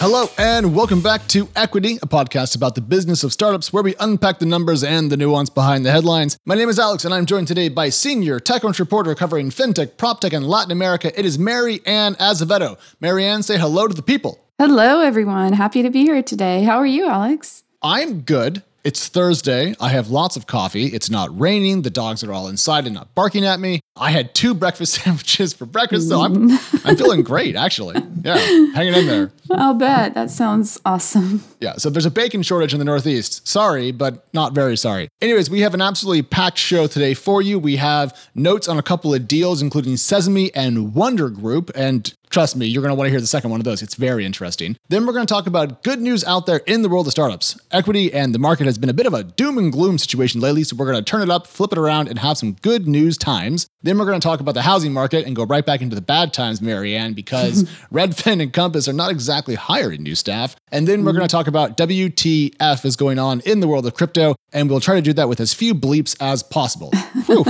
Hello, and welcome back to Equity, a podcast about the business of startups where we unpack the numbers and the nuance behind the headlines. My name is Alex, and I'm joined today by senior TechCrunch reporter covering fintech, proptech, and Latin America. It is Mary Ann Azevedo. Mary Ann, say hello to the people. Hello, everyone. Happy to be here today. How are you, Alex? I'm good. It's Thursday. I have lots of coffee. It's not raining. The dogs are all inside and not barking at me. I had two breakfast sandwiches for breakfast, so I'm mm. I'm feeling great actually. Yeah, hanging in there. I'll bet. That sounds awesome. Yeah, so there's a bacon shortage in the Northeast. Sorry, but not very sorry. Anyways, we have an absolutely packed show today for you. We have notes on a couple of deals, including Sesame and Wonder Group, and Trust me, you're going to want to hear the second one of those. It's very interesting. Then we're going to talk about good news out there in the world of startups. Equity and the market has been a bit of a doom and gloom situation lately, so we're going to turn it up, flip it around, and have some good news times. Then we're going to talk about the housing market and go right back into the bad times, Mary Ann, because Redfin and Compass are not exactly hiring new staff. And then we're mm-hmm. going to talk about WTF is going on in the world of crypto, and we'll try to do that with as few bleeps as possible. Whew.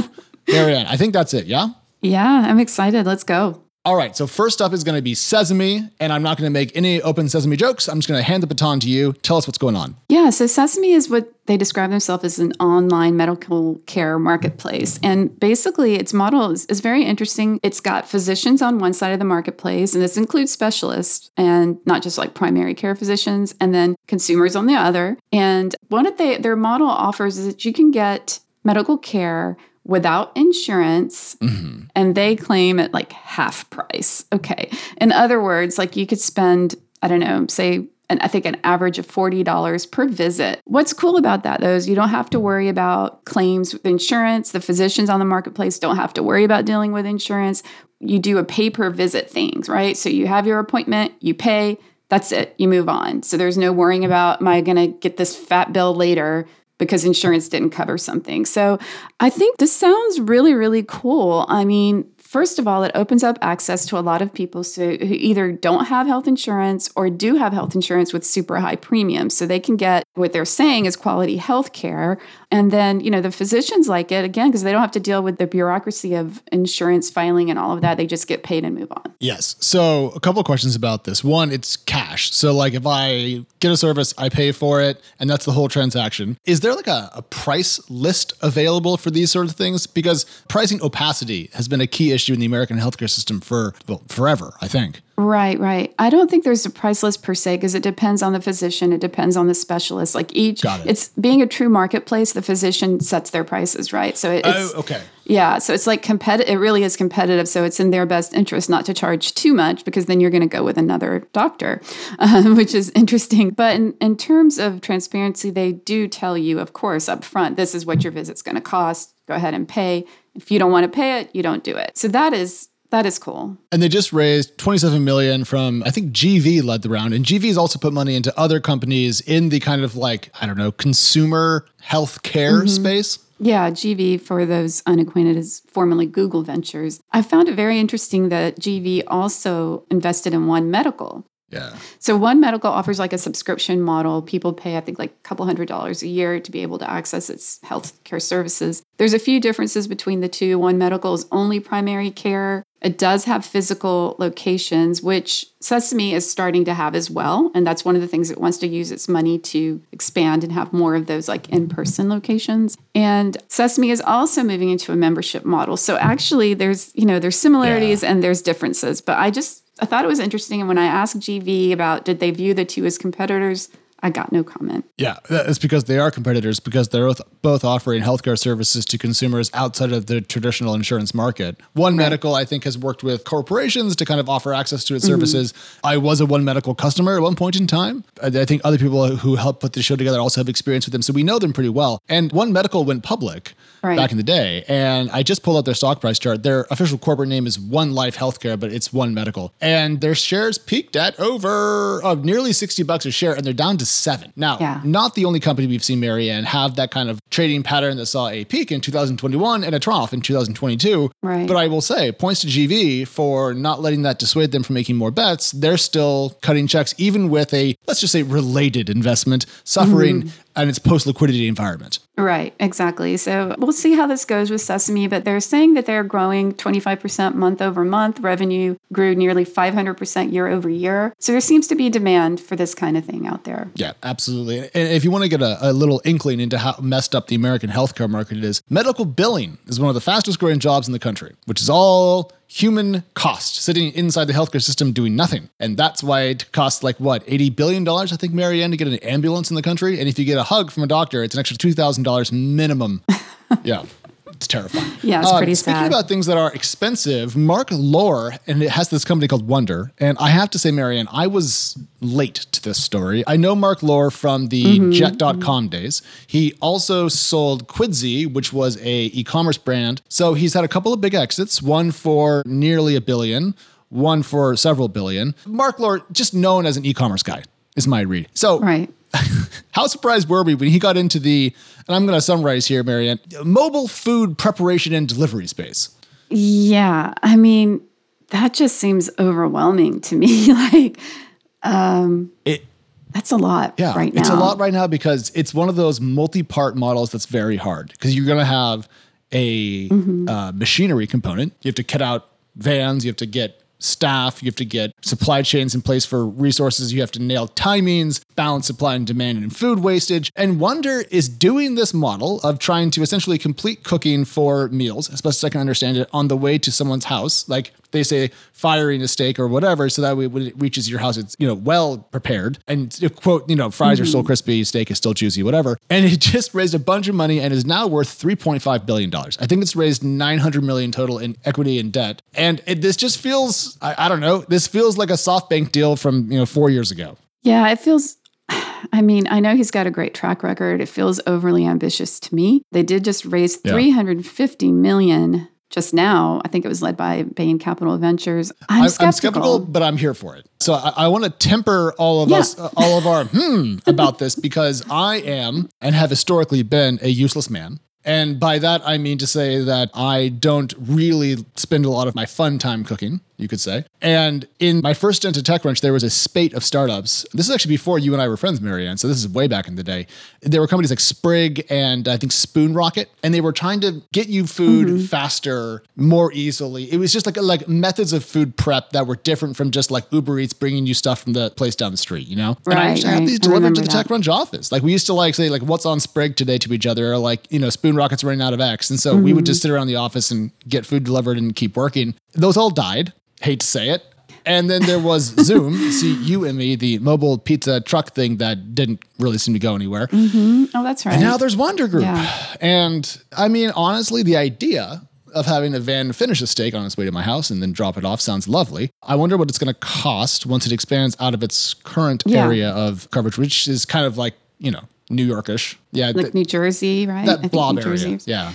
Mary Ann, I think that's it, yeah? Yeah, I'm excited. Let's go. All right, so first up is going to be Sesame, and I'm not going to make any open Sesame jokes. I'm just going to hand the baton to you. Tell us what's going on. Yeah, so Sesame is what they describe themselves as an online medical care marketplace. And basically, its model is, is very interesting. It's got physicians on one side of the marketplace, and this includes specialists and not just like primary care physicians, and then consumers on the other. And what they, their model offers is that you can get medical care without insurance mm-hmm. and they claim at like half price. Okay. In other words, like you could spend, I don't know, say, and I think an average of $40 per visit. What's cool about that though is you don't have to worry about claims with insurance. The physicians on the marketplace don't have to worry about dealing with insurance. You do a pay per visit things, right? So you have your appointment, you pay, that's it, you move on. So there's no worrying about, am I going to get this fat bill later? Because insurance didn't cover something. So I think this sounds really, really cool. I mean, First of all, it opens up access to a lot of people so, who either don't have health insurance or do have health insurance with super high premiums. So they can get what they're saying is quality health care. And then, you know, the physicians like it again because they don't have to deal with the bureaucracy of insurance filing and all of that. They just get paid and move on. Yes. So, a couple of questions about this. One, it's cash. So, like if I get a service, I pay for it, and that's the whole transaction. Is there like a, a price list available for these sort of things? Because pricing opacity has been a key issue issue in the American healthcare system for well, forever, I think. Right, right. I don't think there's a price list per se because it depends on the physician, it depends on the specialist. Like each, it. it's being a true marketplace. The physician sets their prices, right? So it's oh, okay. Yeah, so it's like competitive. It really is competitive. So it's in their best interest not to charge too much because then you're going to go with another doctor, um, which is interesting. But in, in terms of transparency, they do tell you, of course, up front, this is what your visit's going to cost. Go ahead and pay. If you don't want to pay it, you don't do it. So that is that is cool. And they just raised 27 million from I think GV led the round and GV has also put money into other companies in the kind of like I don't know, consumer healthcare mm-hmm. space. Yeah, GV, for those unacquainted, is formerly Google Ventures. I found it very interesting that GV also invested in One Medical. Yeah. So One Medical offers like a subscription model. People pay, I think, like a couple hundred dollars a year to be able to access its healthcare services. There's a few differences between the two. One Medical is only primary care. It does have physical locations, which Sesame is starting to have as well. And that's one of the things it wants to use its money to expand and have more of those like in person locations. And Sesame is also moving into a membership model. So actually, there's, you know, there's similarities yeah. and there's differences. But I just, I thought it was interesting. And when I asked GV about did they view the two as competitors, I got no comment. Yeah, it's because they are competitors because they're both, both offering healthcare services to consumers outside of the traditional insurance market. One right. Medical, I think, has worked with corporations to kind of offer access to its mm-hmm. services. I was a One Medical customer at one point in time. I think other people who helped put the show together also have experience with them, so we know them pretty well. And One Medical went public right. back in the day, and I just pulled out their stock price chart. Their official corporate name is One Life Healthcare, but it's One Medical, and their shares peaked at over of nearly sixty bucks a share, and they're down to seven. Now, yeah. not the only company we've seen, Mary Ann, have that kind of trading pattern that saw a peak in 2021 and a trough in 2022. Right. But I will say, points to GV for not letting that dissuade them from making more bets. They're still cutting checks, even with a, let's just say, related investment suffering mm-hmm. and its post liquidity environment. Right, exactly. So we'll see how this goes with Sesame, but they're saying that they're growing 25% month over month. Revenue grew nearly 500% year over year. So there seems to be demand for this kind of thing out there. Yeah, absolutely. And if you want to get a, a little inkling into how messed up the American healthcare market is, medical billing is one of the fastest growing jobs in the country, which is all human cost sitting inside the healthcare system doing nothing. And that's why it costs like what, $80 billion, I think, Mary Ann, to get an ambulance in the country. And if you get a hug from a doctor, it's an extra $2,000 minimum. yeah. It's terrifying. Yeah, it's Uh, pretty Speaking sad. Speaking about things that are expensive, Marc Lore, and it has this company called Wonder. And I have to say, Mary Ann, I was late to this story. I know Marc Lore from the Mm-hmm. Jet.com days. He also sold Quidsi, which was a e-commerce brand. So he's had a couple of big exits, one for nearly a billion, one for several billion. Marc Lore, just known as an e-commerce guy, is my read. So Right. how surprised were we when he got into the, and I'm going to summarize here, Mary Ann, mobile food preparation and delivery space? Yeah. I mean, that just seems overwhelming to me. like, um, It, that's a lot yeah, right now. it's a lot right now because it's one of those multi-part models that's very hard because you're going to have a Mm-hmm. uh, machinery component. You have to cut out vans. You have to get staff. You have to get supply chains in place for resources. You have to nail timings, balance supply and demand, and food wastage. And Wonder is doing this model of trying to essentially complete cooking for meals, as best as I can understand it, on the way to someone's house. Like they say, firing a steak or whatever, so that way when it reaches your house, it's you know well prepared. And to quote, you know, fries are still mm-hmm. crispy, steak is still juicy, whatever. And it just raised a bunch of money and is now worth 3.5 billion dollars. I think it's raised 900 million total in equity and debt. And it, this just feels, I, I don't know, this feels like a SoftBank deal from you know four years ago. Yeah, it feels. I mean, I know he's got a great track record. It feels overly ambitious to me. They did just raise Yeah. 350 million just now. I think it was led by Bain Capital Ventures. I'm, I'm, skeptical. I'm skeptical, but I'm here for it. So I, I want to temper all of Yeah. us, uh, all of our hmm about this because I am and have historically been a useless man. And by that, I mean to say that I don't really spend a lot of my fun time cooking, you could say. And in my first stint at TechCrunch, there was a spate of startups. This is actually before you and I were friends, Mary Ann. So this is way back in the day. There were companies like Sprig and I think Spoon Rocket, and they were trying to get you food faster, more easily. It was just like like methods of food prep that were different from just like Uber Eats bringing you stuff from the place down the street, you know? and I Right, used to have these delivered to the that. TechCrunch office. Like we used to like say like what's on Sprig today to each other, or like you know Spoon Rocket's running out of X, and so we Mm-hmm. would just sit around the office and get food delivered and keep working. Those all died. Hate to say it. And then there was Zume, see you and me, the mobile pizza truck thing that didn't really seem to go anywhere. Mm-hmm. Oh, that's right. And now there's Wonder Group. Yeah. And I mean, honestly, the idea of having a van finish a steak on its way to my house and then drop it off sounds lovely. I wonder what it's going to cost once it expands out of its current Yeah. area of coverage, which is kind of like, you know, New Yorkish. Yeah. like th- New Jersey, right? I that think blob New area. Jersey. Yeah.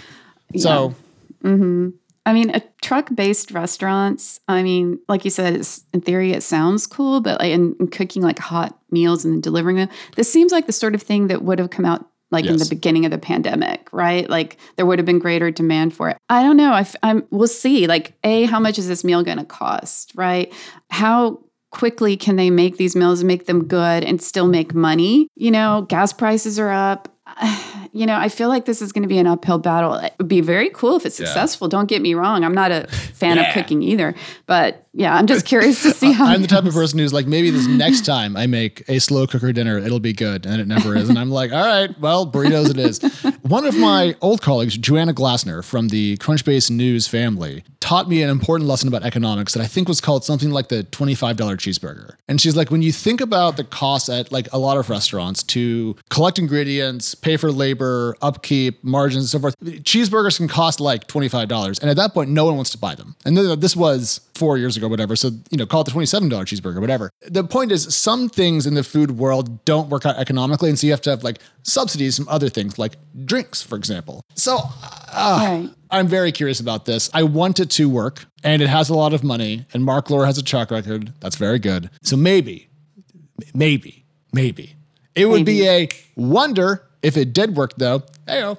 So mm-hmm. I mean, a truck-based restaurants. I mean, like you said, it's, in theory, it sounds cool, but like in, in cooking like hot meals and delivering them, this seems like the sort of thing that would have come out like in the beginning of the pandemic, right? Like there would have been greater demand for it. I don't know. I f- I'm. We'll see. Like, a, how much is this meal going to cost, right? How quickly can they make these meals and make them good and still make money? You know, gas prices are up. You know, I feel like this is going to be an uphill battle. It would be very cool if it's successful. Don't get me wrong. I'm not a fan of cooking either. But yeah, I'm just curious to see how. I'm the type of person who's like, maybe this next time I make a slow cooker dinner, it'll be good. And it never is. And I'm like, all right, well, burritos it is. One of my old colleagues, Joanna Glasner from the Crunchbase News family, taught me an important lesson about economics that I think was called something like the $25 cheeseburger. And she's like, when you think about the cost at like a lot of restaurants to collect ingredients, pay for labor, upkeep, margins, and so forth, cheeseburgers can cost like $25. And at that point, no one wants to buy them. And this was four years ago, whatever. So, you know, call it the $27 cheeseburger, whatever. The point is, some things in the food world don't work out economically. And so you have to have like subsidies from other things, like drinks, for example. So uh, right. I'm very curious about this. I want it to work, and it has a lot of money, and Marc Lore has a track record. That's very good. So maybe, maybe, maybe. It would be a wonder if it did work, though. Heyo.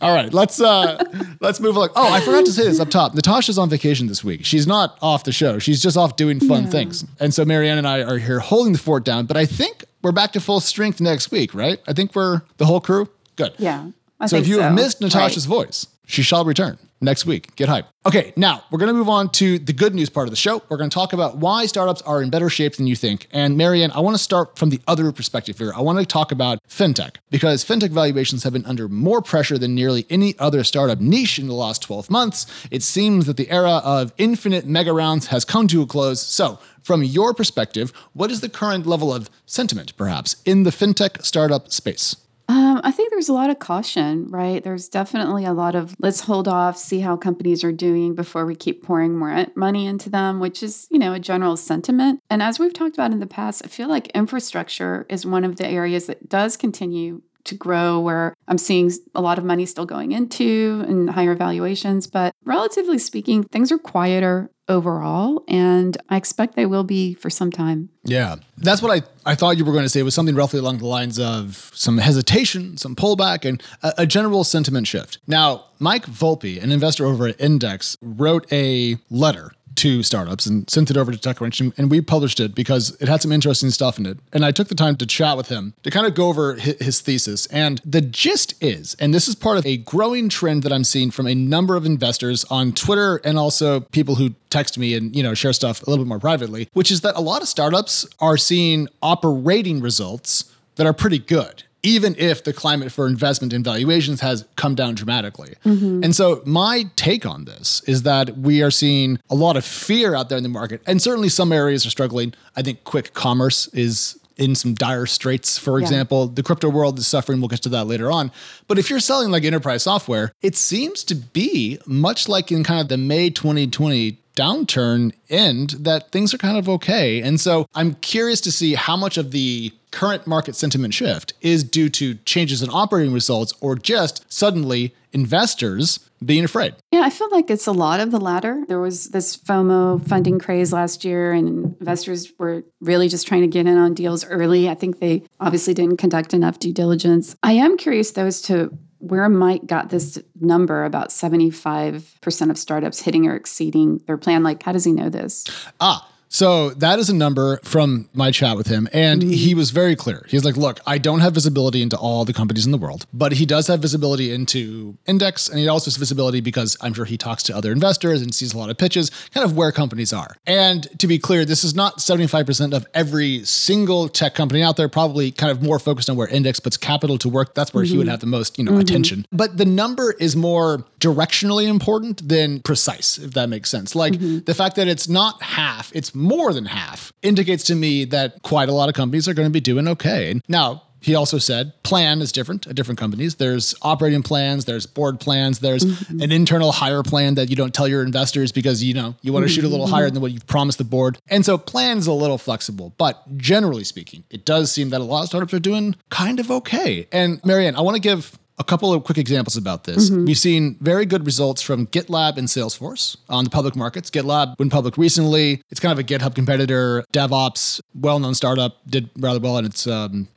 All right, let's uh let's move along. Oh, I forgot to say this up top. Natasha's on vacation this week. She's not off the show. She's just off doing fun things. And so Mary Ann and I are here holding the fort down, but I think we're back to full strength next week, right? I think we're the whole crew. Good. Yeah. I So if you have missed Natasha's Right. voice, she shall return next week. Get hype. Okay, now we're going to move on to the good news part of the show. We're going to talk about why startups are in better shape than you think. And Mary Ann, I want to start from the other perspective here. I want to talk about fintech because fintech valuations have been under more pressure than nearly any other startup niche in the last 12 months. It seems that the era of infinite mega rounds has come to a close. So, from your perspective, what is the current level of sentiment, perhaps, in the fintech startup space? Um, I think there's a lot of caution, right? There's definitely a lot of let's hold off, see how companies are doing before we keep pouring more money into them, which is, you know, a general sentiment. And as we've talked about in the past, I feel like infrastructure is one of the areas that does continue to grow where I'm seeing a lot of money still going into and higher valuations. But relatively speaking, things are quieter overall, and I expect they will be for some time. Yeah. That's what I, I thought you were going to say was something roughly along the lines of some hesitation, some pullback, and a, a general sentiment shift. Now, Mike Volpi, an investor over at Index, wrote a letter to startups and sent it over to TechCrunch, and, and we published it because it had some interesting stuff in it. And I took the time to chat with him to kind of go over his, his thesis. And the gist is, and this is part of a growing trend that I'm seeing from a number of investors on Twitter and also people who text me and you know share stuff a little bit more privately, which is that a lot of startups are seeing operating results that are pretty good even if the climate for investment and valuations has come down dramatically. Mm-hmm. And so, my take on this is that we are seeing a lot of fear out there in the market, and certainly some areas are struggling. I think quick commerce is in some dire straits, for example. The crypto world is suffering. We'll get to that later on. But if you're selling like enterprise software, it seems to be much like in kind of the May 2020 downturn end that things are kind of okay. And so I'm curious to see how much of the current market sentiment shift is due to changes in operating results or just suddenly investors being afraid. Yeah, I feel like it's a lot of the latter. There was this FOMO funding craze last year, and investors were really just trying to get in on deals early. I think they obviously didn't conduct enough due diligence. I am curious, though, as to where Mike got this number about 75% of startups hitting or exceeding their plan. Like, how does he know this? Ah, so that is a number from my chat with him. And mm-hmm. he was very clear. He's like, look, I don't have visibility into all the companies in the world, but he does have visibility into Index. And he also has visibility because I'm sure he talks to other investors and sees a lot of pitches, kind of where companies are. And to be clear, this is not 75% of every single tech company out there, probably kind of more focused on where Index puts capital to work. That's where he would mm-hmm. have the most, you know, mm-hmm. attention. But the number is more directionally important than precise, if that makes sense. Like the fact that it's not half, it's more than half, indicates to me that quite a lot of companies are going to be doing okay. Now, he also said plan is different at different companies. There's operating plans, there's board plans, there's mm-hmm. an internal hire plan that you don't tell your investors because you know you want to shoot a little higher mm-hmm. than what you've promised the board. And so plans a little flexible, but generally speaking, it does seem that a lot of startups are doing kind of okay. And Mary Ann, I want to give a couple of quick examples about this. We've seen very good results from GitLab and Salesforce on the public markets. GitLab went public recently. It's kind of a GitHub competitor, DevOps, well-known startup, did rather well in its um,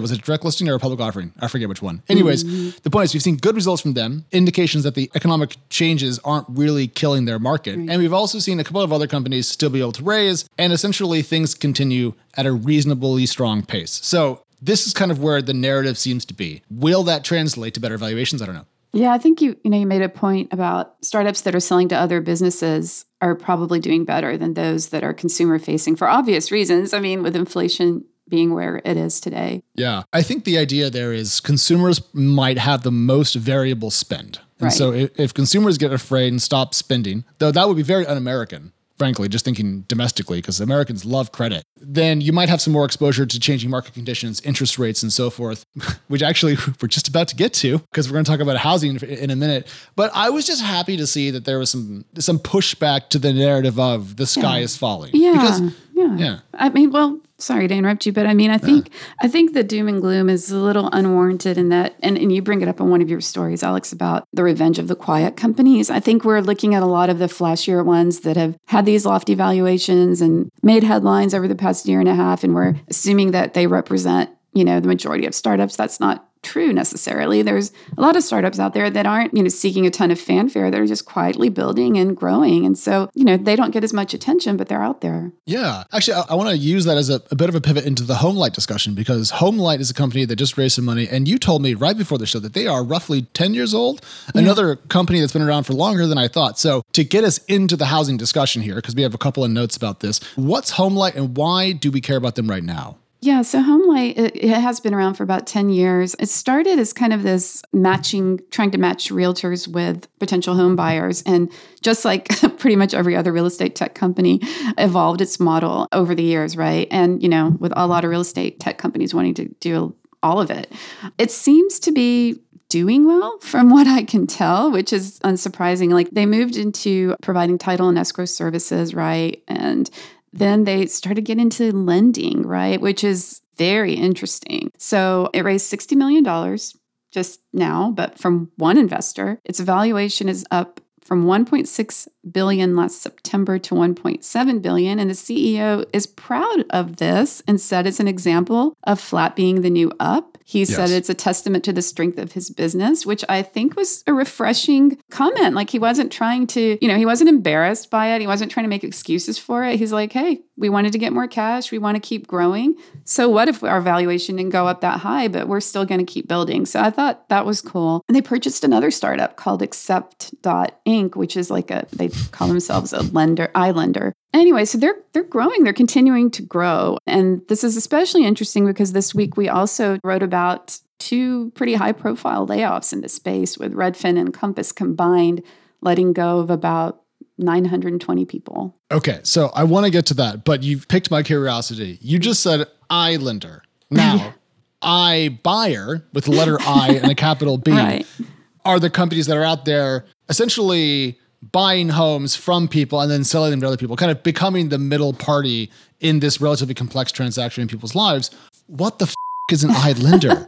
was it a direct listing or a public offering? I forget which one. Anyways, the point is we've seen good results from them, indications that the economic changes aren't really killing their market. And we've also seen a couple of other companies still be able to raise, and essentially things continue at a reasonably strong pace. So this is kind of where the narrative seems to be. Will that translate to better valuations? I don't know. Yeah, I think you you know you made a point about startups that are selling to other businesses are probably doing better than those that are consumer facing for obvious reasons. I mean, with inflation being where it is today. Yeah. I think the idea there is consumers might have the most variable spend. And Right. so if, if consumers get afraid and stop spending, though that would be very un American, frankly, just thinking domestically, because Americans love credit, then you might have some more exposure to changing market conditions, interest rates, and so forth, which actually we're just about to get to because we're going to talk about housing in a minute. But I was just happy to see that there was some some pushback to the narrative of the sky is falling. Yeah. Because, yeah. yeah. I mean, well, sorry to interrupt you, but I mean, I think I think the doom and gloom is a little unwarranted in that, and, and you bring it up in one of your stories, Alex, about the revenge of the quiet companies. I think we're looking at a lot of the flashier ones that have had these lofty valuations and made headlines over the past year and a half, and we're assuming that they represent, you know, the majority of startups. That's not true necessarily. There's a lot of startups out there that aren't, you know, seeking a ton of fanfare. They're just quietly building and growing. And so, you know, they don't get as much attention, but they're out there. Yeah. Actually, I, I want to use that as a, a, bit of a pivot into the Homelight discussion because Homelight is a company that just raised some money. And you told me right before the show that they are roughly 10 years old, yeah. another company that's been around for longer than I thought. So, to get us into the housing discussion here, because we have a couple of notes about this, what's Homelight and why do we care about them right now? Yeah, so Homelight it, it, has been around for about 10 years. It started as kind of this matching trying to match realtors with potential home buyers and just like pretty much every other real estate tech company evolved its model over the years, right? And you know, with a lot of real estate tech companies wanting to do all of it. It seems to be doing well from what I can tell, which is unsurprising. Like they moved into providing title and escrow services, right? And then they started getting into lending, right? Which is very interesting. So it raised $60 million just now, but from one investor. Its valuation is up from 1.6 billion last September to 1.7 billion and the CEO is proud of this and said it's an example of flat being the new up. He yes. said it's a testament to the strength of his business, which I think was a refreshing comment. Like he wasn't trying to, you know, he wasn't embarrassed by it. He wasn't trying to make excuses for it. He's like, hey, we wanted to get more cash. We want to keep growing. So what if our valuation didn't go up that high, but we're still going to keep building? So I thought that was cool. And they purchased another startup called Accept.inc, which is like a, they call themselves a lender, iLender. Anyway, so they're they're growing, they're continuing to grow. And this is especially interesting because this week we also wrote about two pretty high profile layoffs in the space with Redfin and Compass combined letting go of about 920 people. Okay, so I want to get to that, but you've picked my curiosity. You just said iLender. Now, iBuyer with the letter I and a capital B right. are the companies that are out there essentially buying homes from people and then selling them to other people, kind of becoming the middle party in this relatively complex transaction in people's lives. What the f- is an iLender?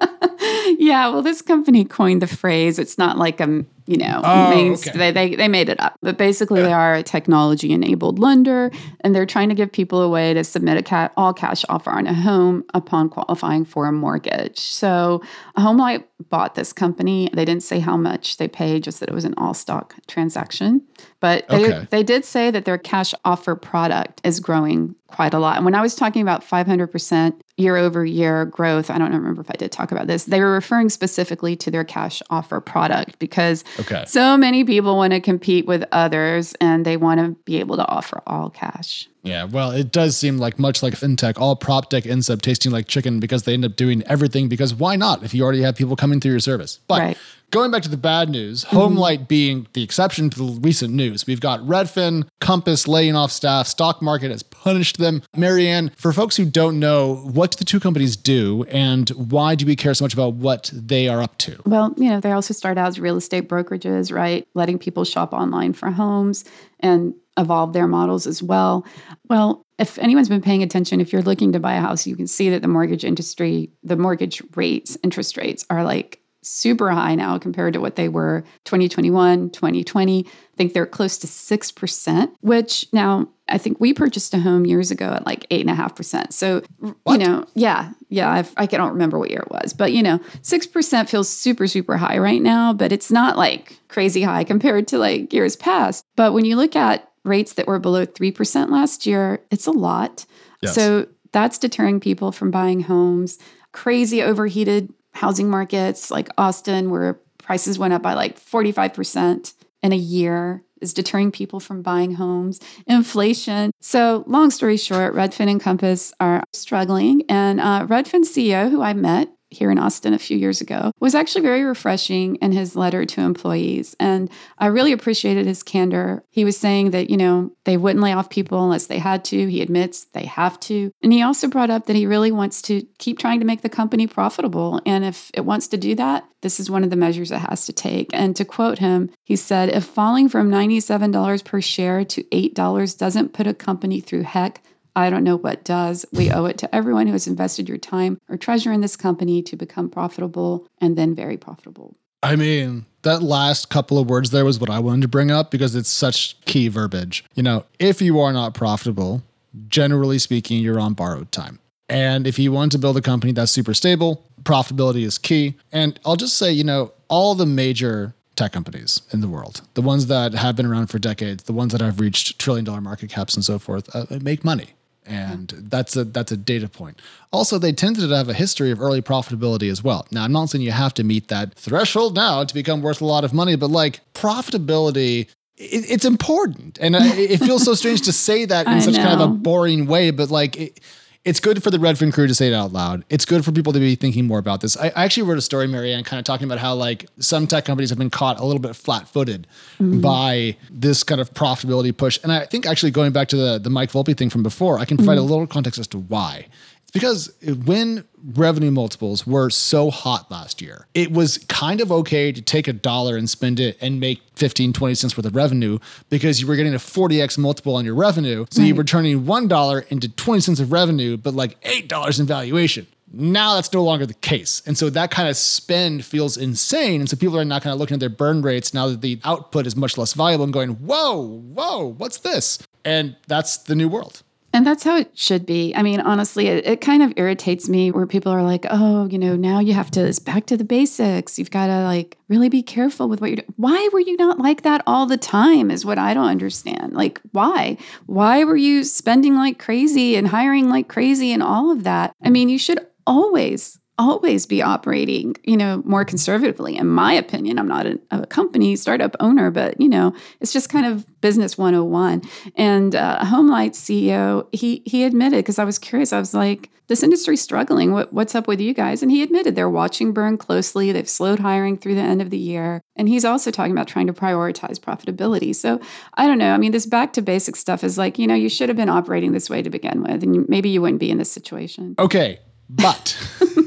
yeah, well, this company coined the phrase. It's not like a you know, oh, okay. they, they, they made it up. But basically, yeah. they are a technology enabled lender, and they're trying to give people a way to submit a all cash offer on a home upon qualifying for a mortgage. So, Homelight bought this company. They didn't say how much they paid, just that it was an all stock transaction. But they, okay. they did say that their cash offer product is growing quite a lot. And when I was talking about 500% year over year growth, I don't remember if I did talk about this, they were referring specifically to their cash offer product because Okay. So many people want to compete with others and they want to be able to offer all cash. Yeah, well, it does seem like much like fintech, all prop tech ends up tasting like chicken because they end up doing everything because why not if you already have people coming through your service? But right. going back to the bad news, mm-hmm. Homelight being the exception to the recent news, we've got Redfin, Compass laying off staff, stock market has punished them. Mary Ann, for folks who don't know, what do the two companies do and why do we care so much about what they are up to? Well, you know, they also start out as real estate brokerages, right? Letting people shop online for homes and evolve their models as well. Well, if anyone's been paying attention, if you're looking to buy a house, you can see that the mortgage industry, the mortgage rates, interest rates are like super high now compared to what they were 2021, 2020. I think they're close to 6%, which now I think we purchased a home years ago at like 8.5%. So, what? you know, yeah, yeah, I've, I can't remember what year it was, but you know, 6% feels super, super high right now, but it's not like crazy high compared to like years past. But when you look at rates that were below 3% last year, it's a lot. Yes. So that's deterring people from buying homes. Crazy overheated housing markets like Austin, where prices went up by like 45% in a year, is deterring people from buying homes. Inflation. So, long story short, Redfin and Compass are struggling. And uh, Redfin CEO, who I met here in Austin a few years ago was actually very refreshing in his letter to employees. And I really appreciated his candor. He was saying that, you know, they wouldn't lay off people unless they had to. He admits they have to. And he also brought up that he really wants to keep trying to make the company profitable. And if it wants to do that, this is one of the measures it has to take. And to quote him, he said, if falling from $97 per share to $8 doesn't put a company through heck, I don't know what does. We owe it to everyone who has invested your time or treasure in this company to become profitable and then very profitable. I mean, that last couple of words there was what I wanted to bring up because it's such key verbiage. You know, if you are not profitable, generally speaking, you're on borrowed time. And if you want to build a company that's super stable, profitability is key. And I'll just say, you know, all the major tech companies in the world, the ones that have been around for decades, the ones that have reached trillion dollar market caps and so forth, uh, make money. And that's a that's a data point. Also, they tended to have a history of early profitability as well. Now, I'm not saying you have to meet that threshold now to become worth a lot of money, but like profitability it, it's important, and it feels so strange to say that in such kind of a boring way. But like, it, it's good for the Redfin crew to say it out loud. It's good for people to be thinking more about this. I, I actually wrote a story, Mary Ann, kind of talking about how like some tech companies have been caught a little bit flat-footed mm-hmm. by this kind of profitability push. And I think actually going back to the the Mike Volpi thing from before, I can provide mm-hmm. a little context as to why. It's because when revenue multiples were so hot last year, it was kind of okay to take a dollar and spend it and make 15, 20 cents worth of revenue because you were getting a 40x multiple on your revenue. So you were turning $1 into 20 cents of revenue, but like $8 in valuation. Now that's no longer the case. And so that kind of spend feels insane. And so people are not kind of looking at their burn rates now that the output is much less valuable and going, whoa, whoa, what's this? And that's the new world. And that's how it should be. I mean, honestly, it, it kind of irritates me where people are like, oh, you know, now you have to, it's back to the basics. You've got to like really be careful with what you're doing. Why were you not like that all the time? Is what I don't understand. Like, why? Why were you spending like crazy and hiring like crazy and all of that? I mean, you should always always be operating, you know, more conservatively. In my opinion, I'm not a, a company startup owner, but you know, it's just kind of business 101. And uh, Homelight CEO, he he admitted because I was curious, I was like, this industry's struggling. What, what's up with you guys? And he admitted they're watching burn closely. They've slowed hiring through the end of the year. And he's also talking about trying to prioritize profitability. So I don't know. I mean, this back to basic stuff is like, you know, you should have been operating this way to begin with, and maybe you wouldn't be in this situation. Okay, but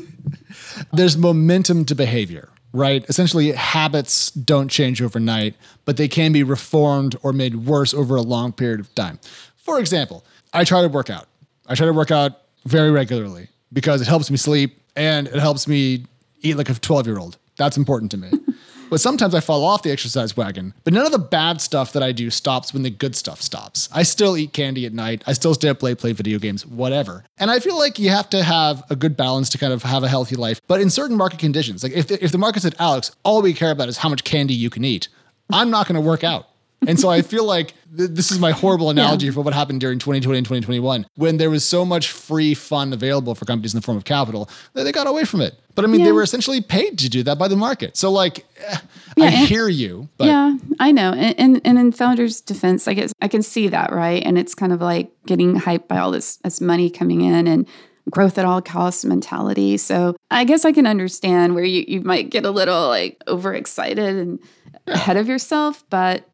there's momentum to behavior, right? Essentially, habits don't change overnight, but they can be reformed or made worse over a long period of time. For example, I try to work out. I try to work out very regularly because it helps me sleep and it helps me eat like a 12 year old. That's important to me. But sometimes I fall off the exercise wagon. But none of the bad stuff that I do stops when the good stuff stops. I still eat candy at night. I still stay up late, play video games, whatever. And I feel like you have to have a good balance to kind of have a healthy life. But in certain market conditions, like if the, if the market said, Alex, all we care about is how much candy you can eat, I'm not going to work out. And so I feel like th- this is my horrible analogy for what happened during 2020 and 2021 when there was so much free fun available for companies in the form of capital that they got away from it. But I mean, they were essentially paid to do that by the market. So like, eh, Yeah, I hear you, but yeah, I know. And, and and in founders' defense, I guess I can see that, right? And it's kind of like getting hyped by all this, this money coming in and growth at all costs mentality. So I guess I can understand where you, you might get a little like overexcited and ahead of yourself, but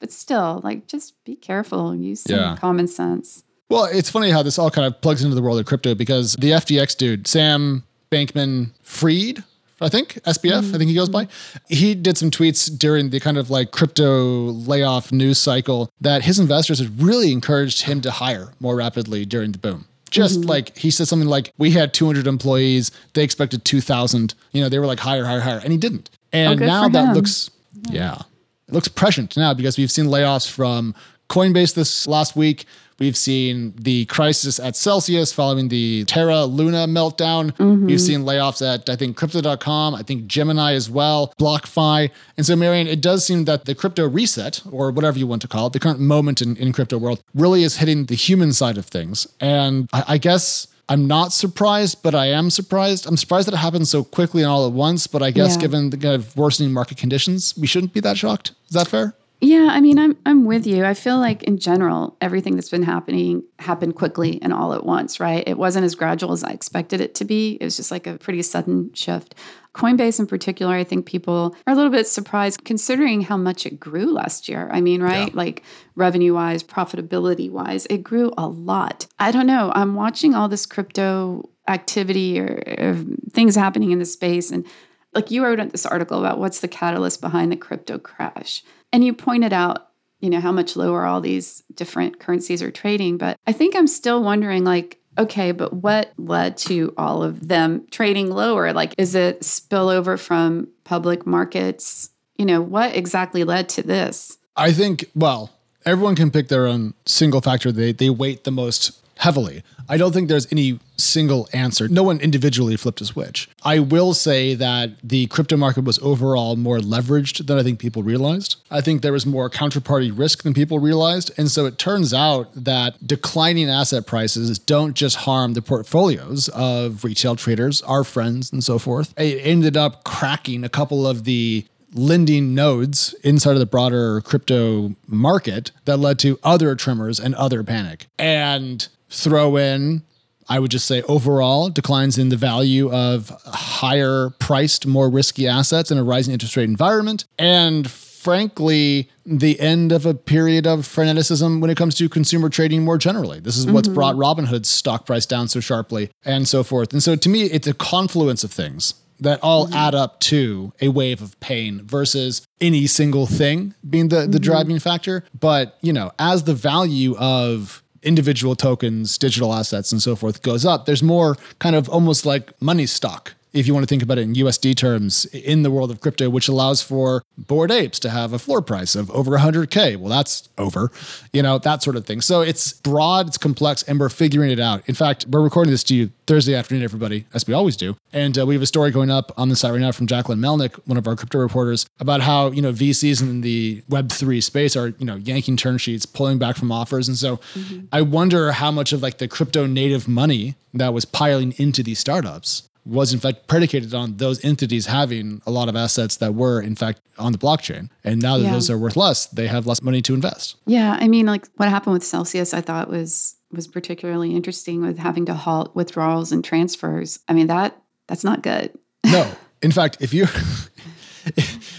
but still, like just be careful, use some Yeah. common sense. Well, it's funny how this all kind of plugs into the world of crypto because the FTX dude, Sam Bankman Freed, I think, SBF, I mm-hmm. think he goes by, mm-hmm. he did some tweets during the kind of like crypto layoff news cycle that his investors had really encouraged him to hire more rapidly during the boom. Just mm-hmm. like he said something like, we had 200 employees, they expected 2,000. You know, they were like, hire, hire, hire. And he didn't. Oh, and good now that him. looks, yeah, it looks prescient now because we've seen layoffs from Coinbase this last week. We've seen the crisis at Celsius following the Terra Luna meltdown. Mm-hmm. We've seen layoffs at, I think, Crypto.com, I think Gemini as well, BlockFi. And so, Marion, it does seem that the crypto reset, or whatever you want to call it, the current moment in, in crypto world, really is hitting the human side of things. And I, I guess I'm not surprised, but I am surprised. I'm surprised that it happened so quickly and all at once. But I guess Yeah. given the kind of worsening market conditions, we shouldn't be that shocked. Is that fair? Yeah, I mean, I'm I'm with you. I feel like in general, everything that's been happening happened quickly and all at once, right? It wasn't as gradual as I expected it to be. It was just like a pretty sudden shift. Coinbase in particular, I think people are a little bit surprised considering how much it grew last year. I mean, right? Like revenue wise, profitability wise, it grew a lot. I don't know. I'm watching all this crypto activity or, or things happening in the space and like you wrote this article about what's the catalyst behind the crypto crash and you pointed out you know how much lower all these different currencies are trading but i think i'm still wondering like okay but what led to all of them trading lower? Like is it spillover from public markets? You know what exactly led to this? I think, well, everyone can pick their own single factor they, they weight the most heavily. I don't think there's any single answer. No one individually flipped a switch. I will say that the crypto market was overall more leveraged than I think people realized. I think there was more counterparty risk than people realized. And so it turns out that declining asset prices don't just harm the portfolios of retail traders, our friends, and so forth. It ended up cracking a couple of the lending nodes inside of the broader crypto market that led to other tremors and other panic. And throw in I would just say overall declines in the value of higher priced, more risky assets in a rising interest rate environment. And frankly, the end of a period of freneticism when it comes to consumer trading more generally. This is what's mm-hmm. brought Robinhood's stock price down so sharply and so forth. And so to me, it's a confluence of things that all mm-hmm. add up to a wave of pain versus any single thing being the, the mm-hmm. driving factor. But, you know, as the value of individual tokens, digital assets, and so forth goes up, there's more kind of almost like money stock if you want to think about it in USD terms, in the world of crypto, which allows for Bored Apes to have a floor price of over 100K. Well, that's over, you know, that sort of thing. So it's broad, it's complex, and we're figuring it out. In fact, we're recording this to you Thursday afternoon, everybody, as we always do. And uh, we have a story going up on the site right now from Jacquelyn Melinek, one of our crypto reporters, about how, you know, VCs in the Web3 space are, you know, yanking term sheets, pulling back from offers. And so mm-hmm. I wonder how much of like the crypto native money that was piling into these startups was in fact predicated on those entities having a lot of assets that were in fact on the blockchain. And now that yeah. those are worth less, they have less money to invest. Yeah, I mean like what happened with Celsius I thought was was particularly interesting with having to halt withdrawals and transfers. I mean that that's not good. no. In fact, if you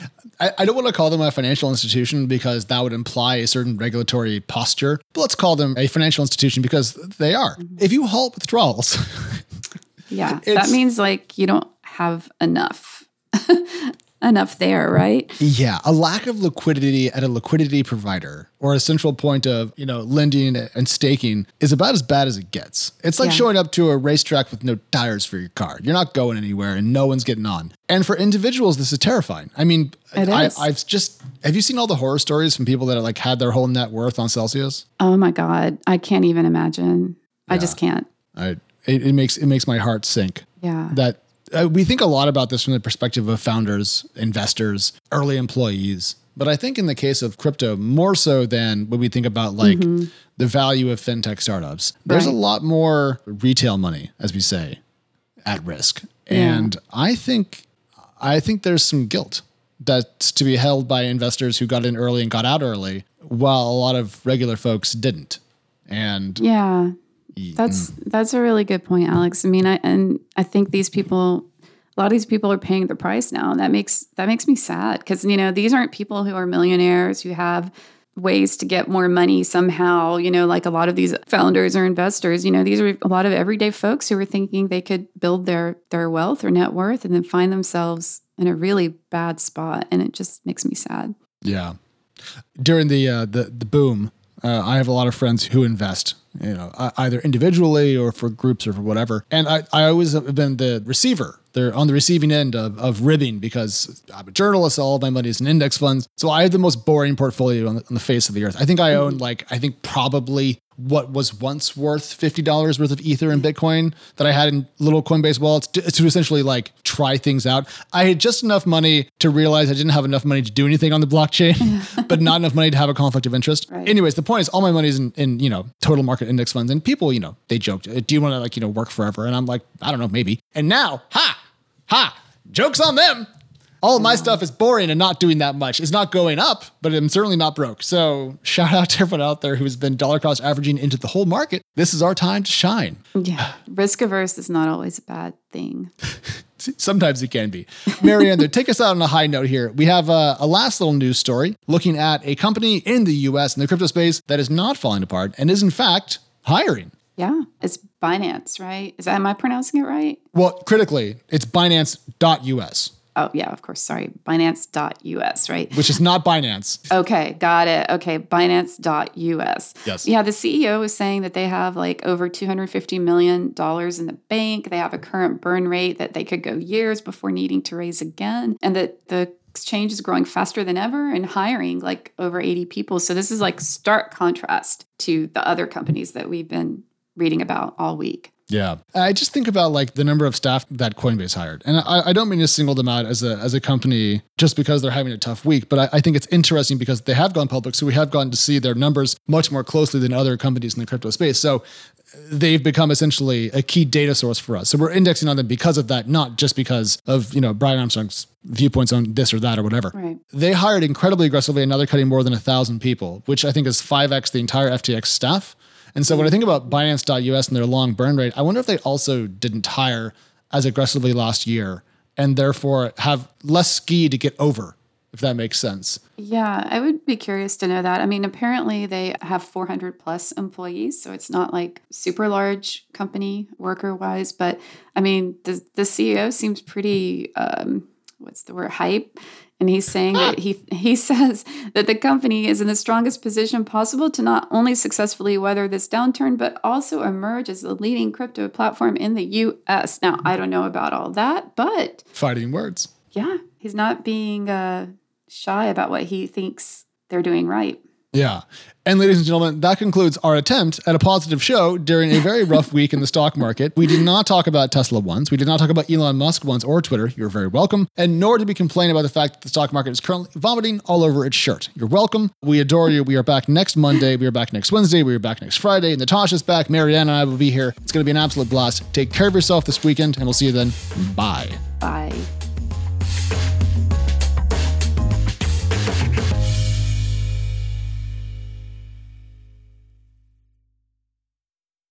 I, don't want to call them a financial institution because that would imply a certain regulatory posture, but let's call them a financial institution because they are. Mm-hmm. If you halt withdrawals, Yeah. that means like you don't have enough. enough there, right? Yeah, a lack of liquidity at a liquidity provider or a central point of, you know, lending and staking is about as bad as it gets. It's like yeah. showing up to a racetrack with no tires for your car. You're not going anywhere and no one's getting on. And for individuals, this is terrifying. I mean, I, I've just have you seen all the horror stories from people that have like had their whole net worth on Celsius? Oh my God. I can't even imagine. Yeah. I just can't. I it, it makes it makes my heart sink. Yeah. That uh, we think a lot about this from the perspective of founders, investors, early employees. But I think in the case of crypto, more so than when we think about like mm-hmm. the value of fintech startups, there's right. a lot more retail money, as we say, at risk. Yeah. And I think I think there's some guilt that's to be held by investors who got in early and got out early, while a lot of regular folks didn't. And yeah, that's that's a really good point, Alex. I mean, I and I think these people a lot of these people are paying the price now. And that makes that makes me sad because you know, these aren't people who are millionaires who have ways to get more money somehow, you know, like a lot of these founders or investors, you know, these are a lot of everyday folks who are thinking they could build their their wealth or net worth and then find themselves in a really bad spot and it just makes me sad. Yeah. During the uh, the the boom, uh, I have a lot of friends who invest you know, either individually or for groups or for whatever. And I, I always have been the receiver. They're on the receiving end of, of ribbing because I'm a journalist. All of my money is in index funds. So I have the most boring portfolio on the, on the face of the earth. I think I own like, I think probably what was once worth $50 worth of ether and bitcoin that i had in little coinbase wallets to, to, essentially like try things out. I had just enough money to realize i didn't have enough money to do anything on the blockchain but not enough money to have a conflict of interest. Right. anyways the point is all my money is in, in you know total market index funds and people you know they joked uh, do you want to like you know work forever? And i'm like i don't know maybe. And now ha ha jokes on them all of my stuff is boring and not doing that much. It's not going up, but I'm certainly not broke. So shout out to everyone out there who's been dollar cost averaging into the whole market. This is our time to shine. Yeah. Risk averse is not always a bad thing. Sometimes it can be. Mary Ann, there, take us out on a high note here. We have a, a, last little news story looking at a company in the US in the crypto space that is not falling apart and is in fact hiring. Yeah, it's Binance, right? Is that am I pronouncing it right? Well, critically, it's binance.us. Oh, yeah, of course. Sorry. Binance.us, right? Which is not Binance. okay, got it. Okay, Binance.us. Yes. Yeah, the CEO was saying that they have like over $250 million in the bank. They have a current burn rate that they could go years before needing to raise again, and that the exchange is growing faster than ever and hiring like over 80 people. So this is like stark contrast to the other companies that we've been reading about all week. Yeah. I just think about like the number of staff that Coinbase hired. And I, I don't mean to single them out as a as a company just because they're having a tough week, but I, I think it's interesting because they have gone public. So we have gotten to see their numbers much more closely than other companies in the crypto space. So they've become essentially a key data source for us. So we're indexing on them because of that, not just because of, you know, Brian Armstrong's viewpoints on this or that or whatever. Right. They hired incredibly aggressively, and now they're cutting more than a thousand people, which I think is 5x the entire FTX staff. And so when I think about Binance.us and their long burn rate, I wonder if they also didn't hire as aggressively last year and therefore have less ski to get over, if that makes sense. Yeah, I would be curious to know that. I mean, apparently they have 400 plus employees, so it's not like super large company worker wise. But I mean, the the CEO seems pretty um, what's the word hype and he's saying that he he says that the company is in the strongest position possible to not only successfully weather this downturn but also emerge as the leading crypto platform in the US. Now, I don't know about all that, but fighting words. Yeah, he's not being uh, shy about what he thinks they're doing right. Yeah. And ladies and gentlemen, that concludes our attempt at a positive show during a very rough week in the stock market. We did not talk about Tesla once. We did not talk about Elon Musk once or Twitter. You're very welcome. And nor did we complain about the fact that the stock market is currently vomiting all over its shirt. You're welcome. We adore you. We are back next Monday. We are back next Wednesday. We are back next Friday. Natasha's back. Mary Ann and I will be here. It's going to be an absolute blast. Take care of yourself this weekend, and we'll see you then. Bye. Bye.